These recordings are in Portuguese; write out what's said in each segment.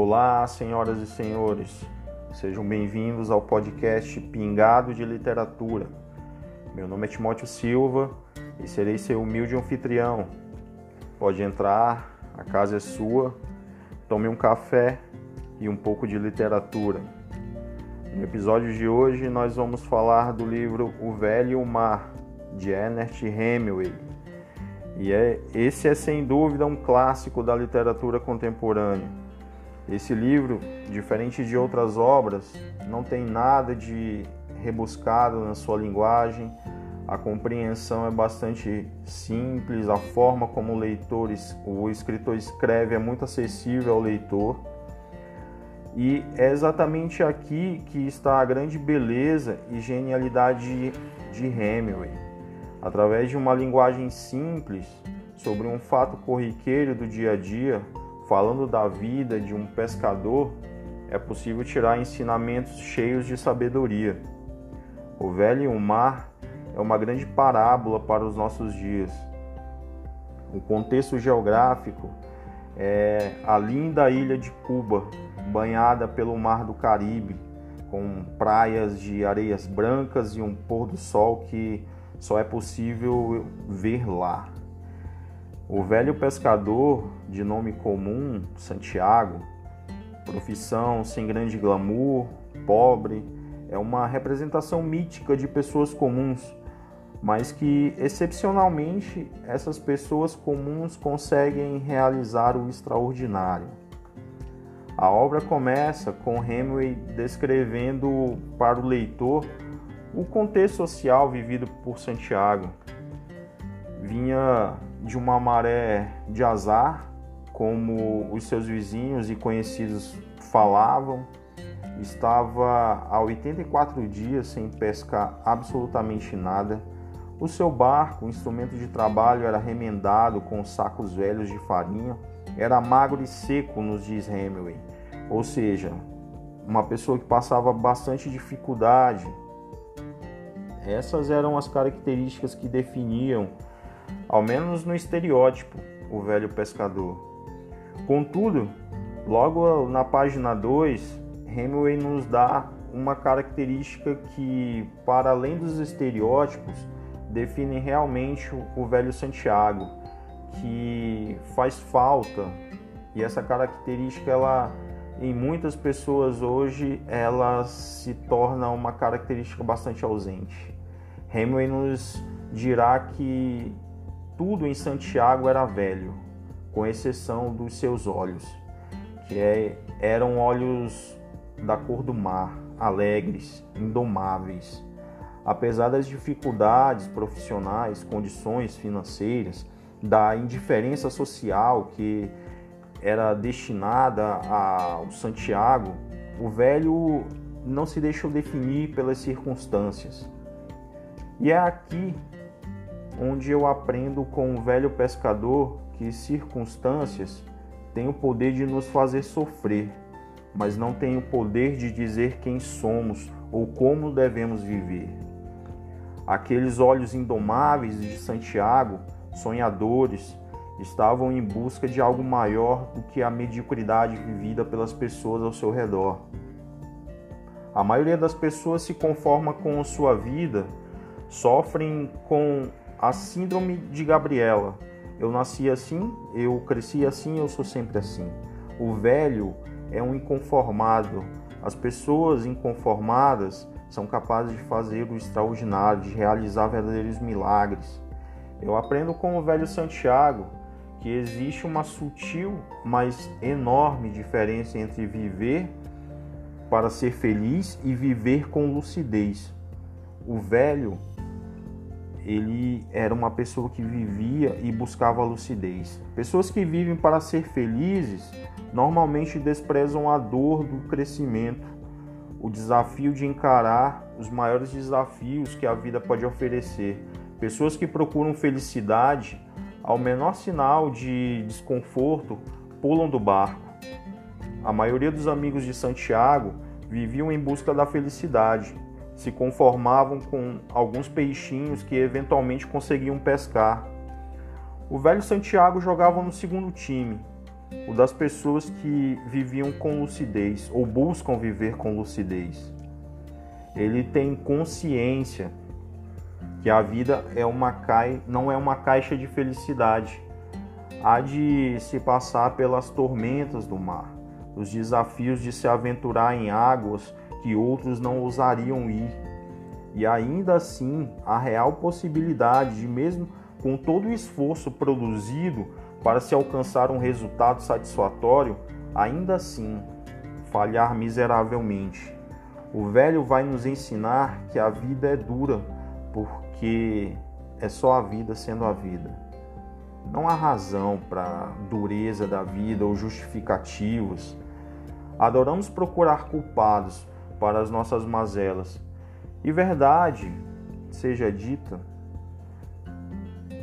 Olá, senhoras e senhores, sejam bem-vindos ao podcast Pingado de Literatura. Meu nome é Timóteo Silva e serei seu humilde anfitrião. Pode entrar, a casa é sua, tome um café e um pouco de literatura. No episódio de hoje, nós vamos falar do livro O Velho e o Mar, de Ernest Hemingway. E é, esse é sem dúvida um clássico da literatura contemporânea esse livro, diferente de outras obras, não tem nada de rebuscado na sua linguagem. A compreensão é bastante simples, a forma como o leitor, o escritor escreve é muito acessível ao leitor. E é exatamente aqui que está a grande beleza e genialidade de Hemingway. Através de uma linguagem simples sobre um fato corriqueiro do dia a dia, Falando da vida de um pescador, é possível tirar ensinamentos cheios de sabedoria. O velho e o mar é uma grande parábola para os nossos dias. O contexto geográfico é a linda ilha de Cuba, banhada pelo Mar do Caribe, com praias de areias brancas e um pôr do sol que só é possível ver lá. O velho pescador, de nome comum, Santiago, profissão sem grande glamour, pobre, é uma representação mítica de pessoas comuns, mas que excepcionalmente essas pessoas comuns conseguem realizar o extraordinário. A obra começa com Hemingway descrevendo para o leitor o contexto social vivido por Santiago. Vinha de uma maré de azar, como os seus vizinhos e conhecidos falavam, estava há 84 dias sem pescar absolutamente nada. O seu barco, o instrumento de trabalho, era remendado com sacos velhos de farinha, era magro e seco, nos diz Hemingway, ou seja, uma pessoa que passava bastante dificuldade. Essas eram as características que definiam ao menos no estereótipo, o velho pescador. Contudo, logo na página 2, Hemingway nos dá uma característica que, para além dos estereótipos, define realmente o velho Santiago, que faz falta e essa característica ela em muitas pessoas hoje ela se torna uma característica bastante ausente. Hemingway nos dirá que tudo em Santiago era velho, com exceção dos seus olhos, que é, eram olhos da cor do mar, alegres, indomáveis. Apesar das dificuldades profissionais, condições financeiras, da indiferença social que era destinada ao Santiago, o velho não se deixou definir pelas circunstâncias. E é aqui onde eu aprendo com o velho pescador que circunstâncias têm o poder de nos fazer sofrer, mas não têm o poder de dizer quem somos ou como devemos viver. Aqueles olhos indomáveis de Santiago, sonhadores, estavam em busca de algo maior do que a mediocridade vivida pelas pessoas ao seu redor. A maioria das pessoas se conforma com sua vida, sofrem com a síndrome de Gabriela. Eu nasci assim, eu cresci assim, eu sou sempre assim. O velho é um inconformado. As pessoas inconformadas são capazes de fazer o extraordinário, de realizar verdadeiros milagres. Eu aprendo com o velho Santiago que existe uma sutil, mas enorme diferença entre viver para ser feliz e viver com lucidez. O velho ele era uma pessoa que vivia e buscava lucidez. Pessoas que vivem para ser felizes normalmente desprezam a dor do crescimento, o desafio de encarar os maiores desafios que a vida pode oferecer. Pessoas que procuram felicidade, ao menor sinal de desconforto, pulam do barco. A maioria dos amigos de Santiago viviam em busca da felicidade se conformavam com alguns peixinhos que eventualmente conseguiam pescar. O velho Santiago jogava no segundo time. o das pessoas que viviam com lucidez ou buscam viver com lucidez. Ele tem consciência que a vida é uma cai, não é uma caixa de felicidade. Há de se passar pelas tormentas do mar, os desafios de se aventurar em águas que outros não ousariam ir. E ainda assim, a real possibilidade de mesmo com todo o esforço produzido para se alcançar um resultado satisfatório, ainda assim falhar miseravelmente. O velho vai nos ensinar que a vida é dura, porque é só a vida sendo a vida. Não há razão para dureza da vida ou justificativos. Adoramos procurar culpados para as nossas mazelas. E verdade seja dita,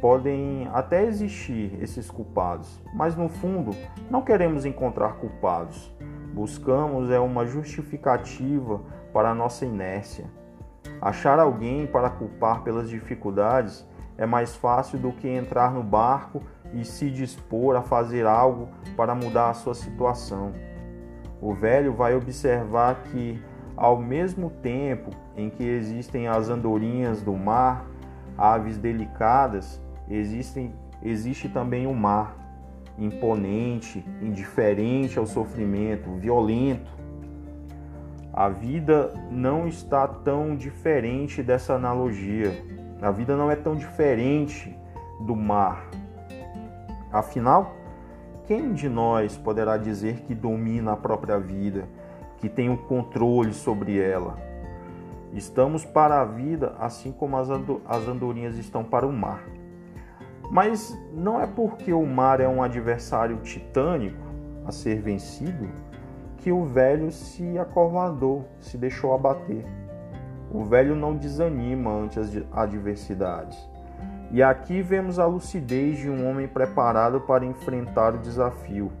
podem até existir esses culpados, mas no fundo não queremos encontrar culpados. Buscamos é uma justificativa para a nossa inércia. Achar alguém para culpar pelas dificuldades é mais fácil do que entrar no barco e se dispor a fazer algo para mudar a sua situação. O velho vai observar que, ao mesmo tempo em que existem as andorinhas do mar, aves delicadas, existem, existe também o mar, imponente, indiferente ao sofrimento, violento. A vida não está tão diferente dessa analogia. A vida não é tão diferente do mar. Afinal, quem de nós poderá dizer que domina a própria vida, que tem o controle sobre ela? Estamos para a vida assim como as andorinhas estão para o mar. Mas não é porque o mar é um adversário titânico a ser vencido que o velho se acovardou, se deixou abater. O velho não desanima ante as adversidades. E aqui vemos a lucidez de um homem preparado para enfrentar o desafio.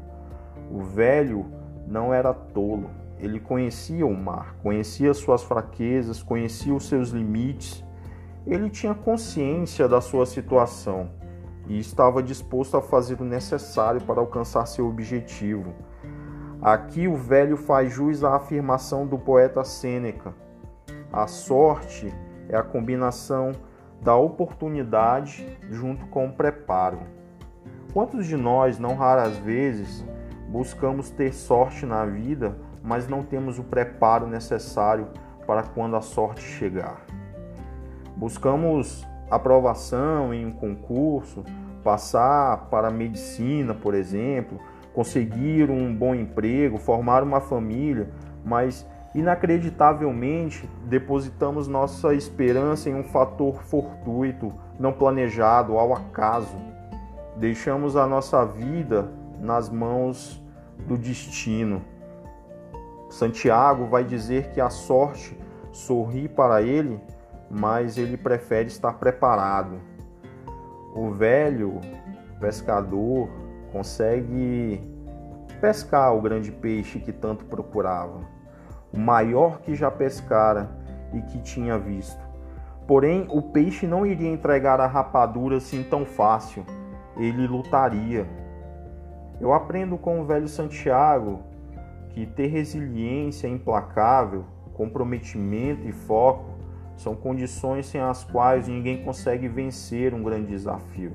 O velho não era tolo, ele conhecia o mar, conhecia suas fraquezas, conhecia os seus limites. Ele tinha consciência da sua situação e estava disposto a fazer o necessário para alcançar seu objetivo. Aqui o velho faz jus à afirmação do poeta Sêneca: a sorte é a combinação da oportunidade junto com o preparo. Quantos de nós, não raras vezes, buscamos ter sorte na vida, mas não temos o preparo necessário para quando a sorte chegar? Buscamos aprovação em um concurso, passar para a medicina, por exemplo, conseguir um bom emprego, formar uma família, mas inacreditavelmente depositamos nossa esperança em um fator fortuito, não planejado, ao acaso. Deixamos a nossa vida nas mãos do destino. Santiago vai dizer que a sorte sorri para ele mas ele prefere estar preparado. O velho pescador consegue pescar o grande peixe que tanto procurava, o maior que já pescara e que tinha visto. Porém, o peixe não iria entregar a rapadura assim tão fácil, ele lutaria. Eu aprendo com o velho Santiago que ter resiliência implacável, comprometimento e foco são condições sem as quais ninguém consegue vencer um grande desafio.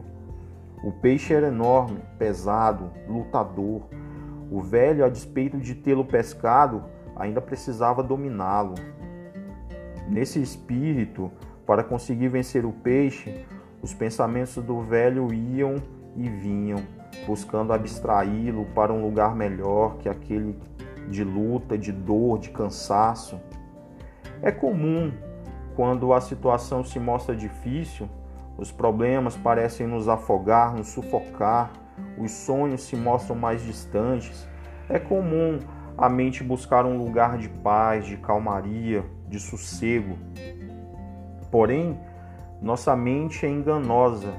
O peixe era enorme, pesado, lutador. O velho, a despeito de tê-lo pescado, ainda precisava dominá-lo. Nesse espírito, para conseguir vencer o peixe, os pensamentos do velho iam e vinham, buscando abstraí-lo para um lugar melhor que aquele de luta, de dor, de cansaço. É comum quando a situação se mostra difícil, os problemas parecem nos afogar, nos sufocar, os sonhos se mostram mais distantes. É comum a mente buscar um lugar de paz, de calmaria, de sossego. Porém, nossa mente é enganosa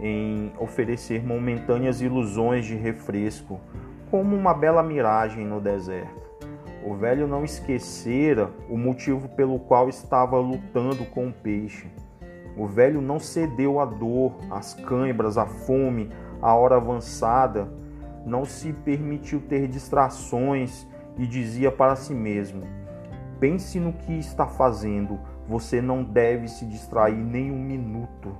em oferecer momentâneas ilusões de refresco, como uma bela miragem no deserto. O velho não esquecera o motivo pelo qual estava lutando com o peixe. O velho não cedeu à dor, às câimbras, à fome, à hora avançada, não se permitiu ter distrações e dizia para si mesmo: Pense no que está fazendo, você não deve se distrair nem um minuto.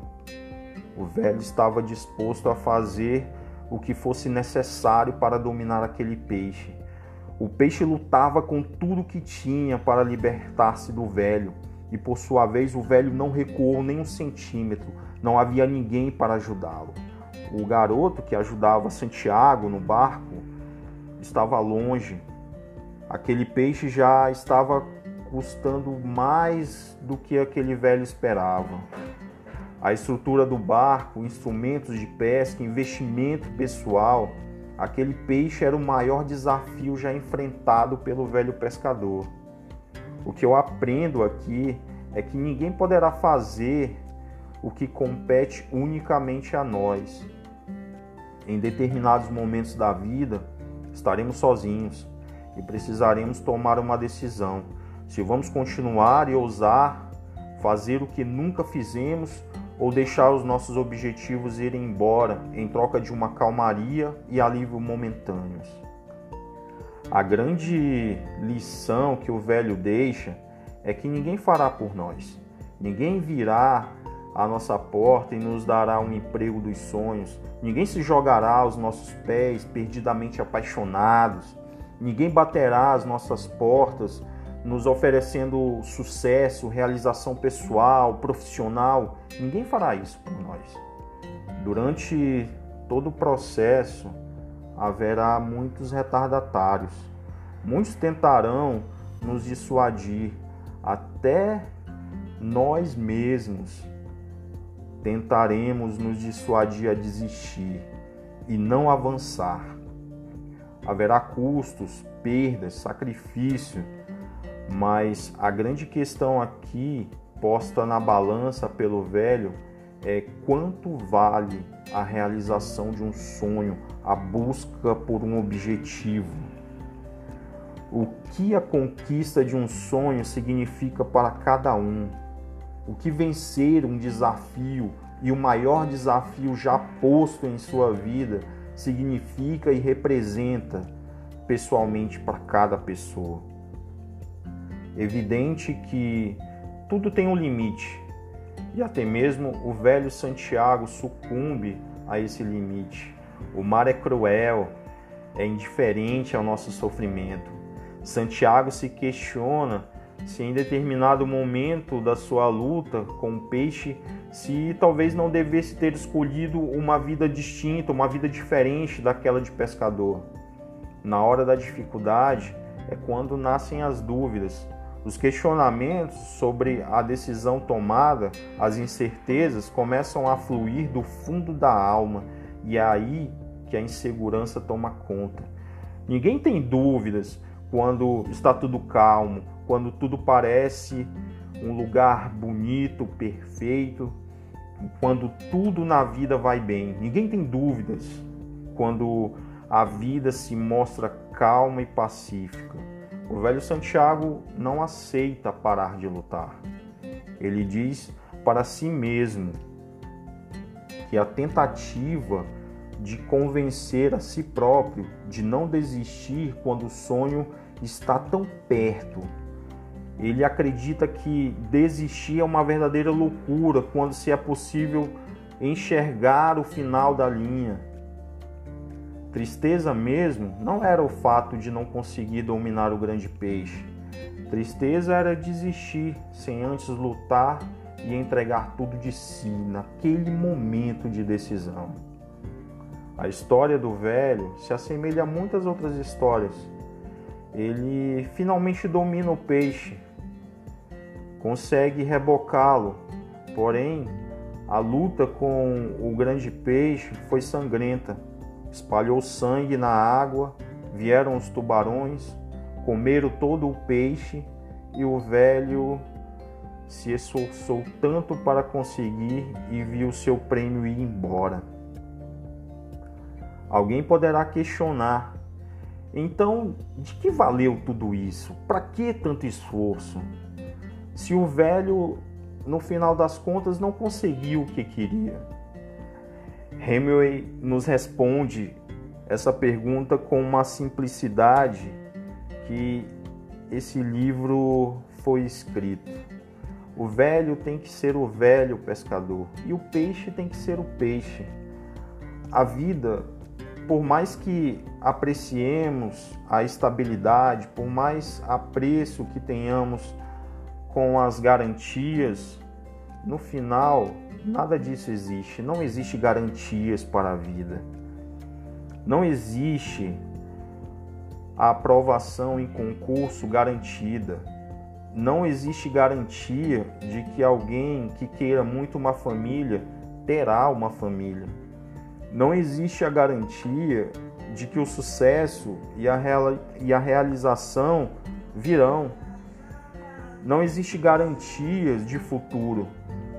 O velho estava disposto a fazer o que fosse necessário para dominar aquele peixe. O peixe lutava com tudo que tinha para libertar-se do velho, e por sua vez o velho não recuou nem um centímetro, não havia ninguém para ajudá-lo. O garoto que ajudava Santiago no barco estava longe. Aquele peixe já estava custando mais do que aquele velho esperava. A estrutura do barco, instrumentos de pesca, investimento pessoal, aquele peixe era o maior desafio já enfrentado pelo velho pescador. O que eu aprendo aqui é que ninguém poderá fazer o que compete unicamente a nós. Em determinados momentos da vida, estaremos sozinhos e precisaremos tomar uma decisão. Se vamos continuar e ousar fazer o que nunca fizemos ou deixar os nossos objetivos irem embora em troca de uma calmaria e alívio momentâneos. A grande lição que o velho deixa é que ninguém fará por nós. Ninguém virá à nossa porta e nos dará um emprego dos sonhos. Ninguém se jogará aos nossos pés perdidamente apaixonados. Ninguém baterá às nossas portas nos oferecendo sucesso, realização pessoal, profissional. Ninguém fará isso por nós. Durante todo o processo haverá muitos retardatários. Muitos tentarão nos dissuadir, até nós mesmos tentaremos nos dissuadir a desistir e não avançar. Haverá custos, perdas, sacrifício, mas a grande questão aqui posta na balança pelo velho é quanto vale a realização de um sonho, a busca por um objetivo. O que a conquista de um sonho significa para cada um o que vencer um desafio e o maior desafio já posto em sua vida significa e representa pessoalmente para cada pessoa. Evidente que tudo tem um limite e até mesmo o velho Santiago sucumbe a esse limite. O mar é cruel, é indiferente ao nosso sofrimento. Santiago se questiona se em determinado momento da sua luta com o peixe, se talvez não devesse ter escolhido uma vida distinta, uma vida diferente daquela de pescador. Na hora da dificuldade é quando nascem as dúvidas, os questionamentos sobre a decisão tomada, as incertezas começam a fluir do fundo da alma e é aí que a insegurança toma conta. Ninguém tem dúvidas quando está tudo calmo, quando tudo parece um lugar bonito, perfeito, quando tudo na vida vai bem. Ninguém tem dúvidas quando a vida se mostra calma e pacífica. O velho Santiago não aceita parar de lutar. Ele diz para si mesmo que a tentativa de convencer a si próprio de não desistir quando o sonho está tão perto ele acredita que desistir é uma verdadeira loucura quando se é possível enxergar o final da linha. Tristeza mesmo não era o fato de não conseguir dominar o grande peixe. Tristeza era desistir sem antes lutar e entregar tudo de si naquele momento de decisão. A história do velho se assemelha a muitas outras histórias. Ele finalmente domina o peixe, consegue rebocá-lo. Porém, a luta com o grande peixe foi sangrenta. Espalhou sangue na água, vieram os tubarões, comeram todo o peixe e o velho se esforçou tanto para conseguir e viu seu prêmio ir embora. Alguém poderá questionar: então, de que valeu tudo isso? Para que tanto esforço? se o velho, no final das contas, não conseguiu o que queria. Hemingway nos responde essa pergunta com uma simplicidade que esse livro foi escrito. O velho tem que ser o velho pescador e o peixe tem que ser o peixe. A vida, por mais que apreciemos a estabilidade, por mais apreço que tenhamos com as garantias, no final nada disso existe. Não existe garantias para a vida. Não existe a aprovação em concurso garantida. Não existe garantia de que alguém que queira muito uma família terá uma família. Não existe a garantia de que o sucesso e a, e a realização virão. Não existe garantias de futuro.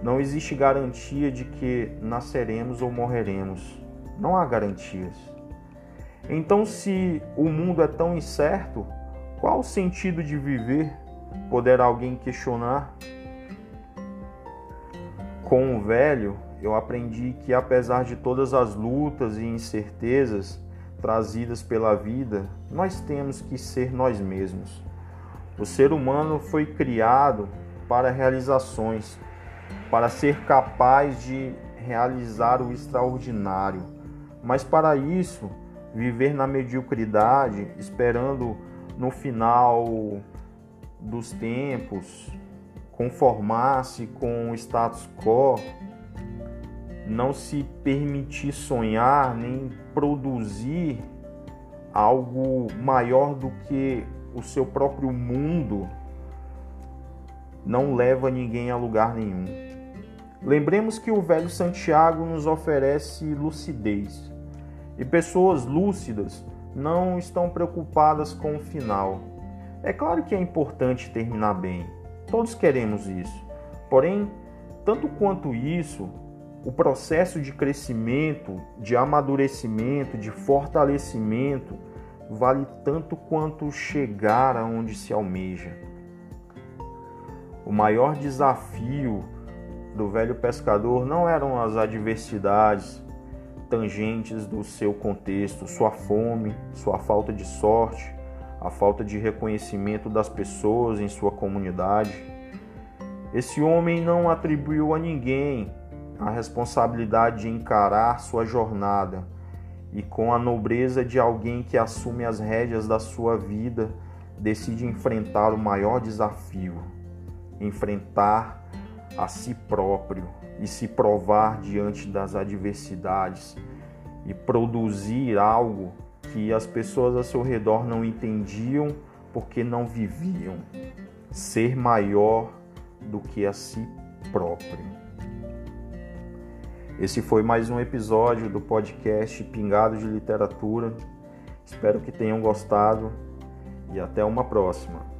Não existe garantia de que nasceremos ou morreremos. Não há garantias. Então, se o mundo é tão incerto, qual o sentido de viver? Poderá alguém questionar? Com o velho, eu aprendi que apesar de todas as lutas e incertezas trazidas pela vida, nós temos que ser nós mesmos. O ser humano foi criado para realizações, para ser capaz de realizar o extraordinário. Mas para isso, viver na mediocridade, esperando no final dos tempos conformar-se com o status quo, não se permitir sonhar nem produzir algo maior do que o seu próprio mundo, não leva ninguém a lugar nenhum. Lembremos que o velho Santiago nos oferece lucidez e pessoas lúcidas não estão preocupadas com o final. É claro que é importante terminar bem, todos queremos isso. Porém, tanto quanto isso, o processo de crescimento, de amadurecimento, de fortalecimento vale tanto quanto chegar aonde se almeja. O maior desafio do velho pescador não eram as adversidades, tangentes do seu contexto, sua fome, sua falta de sorte, a falta de reconhecimento das pessoas em sua comunidade. Esse homem não atribuiu a ninguém a responsabilidade de encarar sua jornada e, com a nobreza de alguém que assume as rédeas da sua vida, decide enfrentar o maior desafio, enfrentar a si próprio e se provar diante das adversidades e produzir algo que as pessoas ao seu redor não entendiam porque não viviam. Ser maior do que a si próprio. Esse foi mais um episódio do podcast Pingado de Literatura. Espero que tenham gostado e até uma próxima.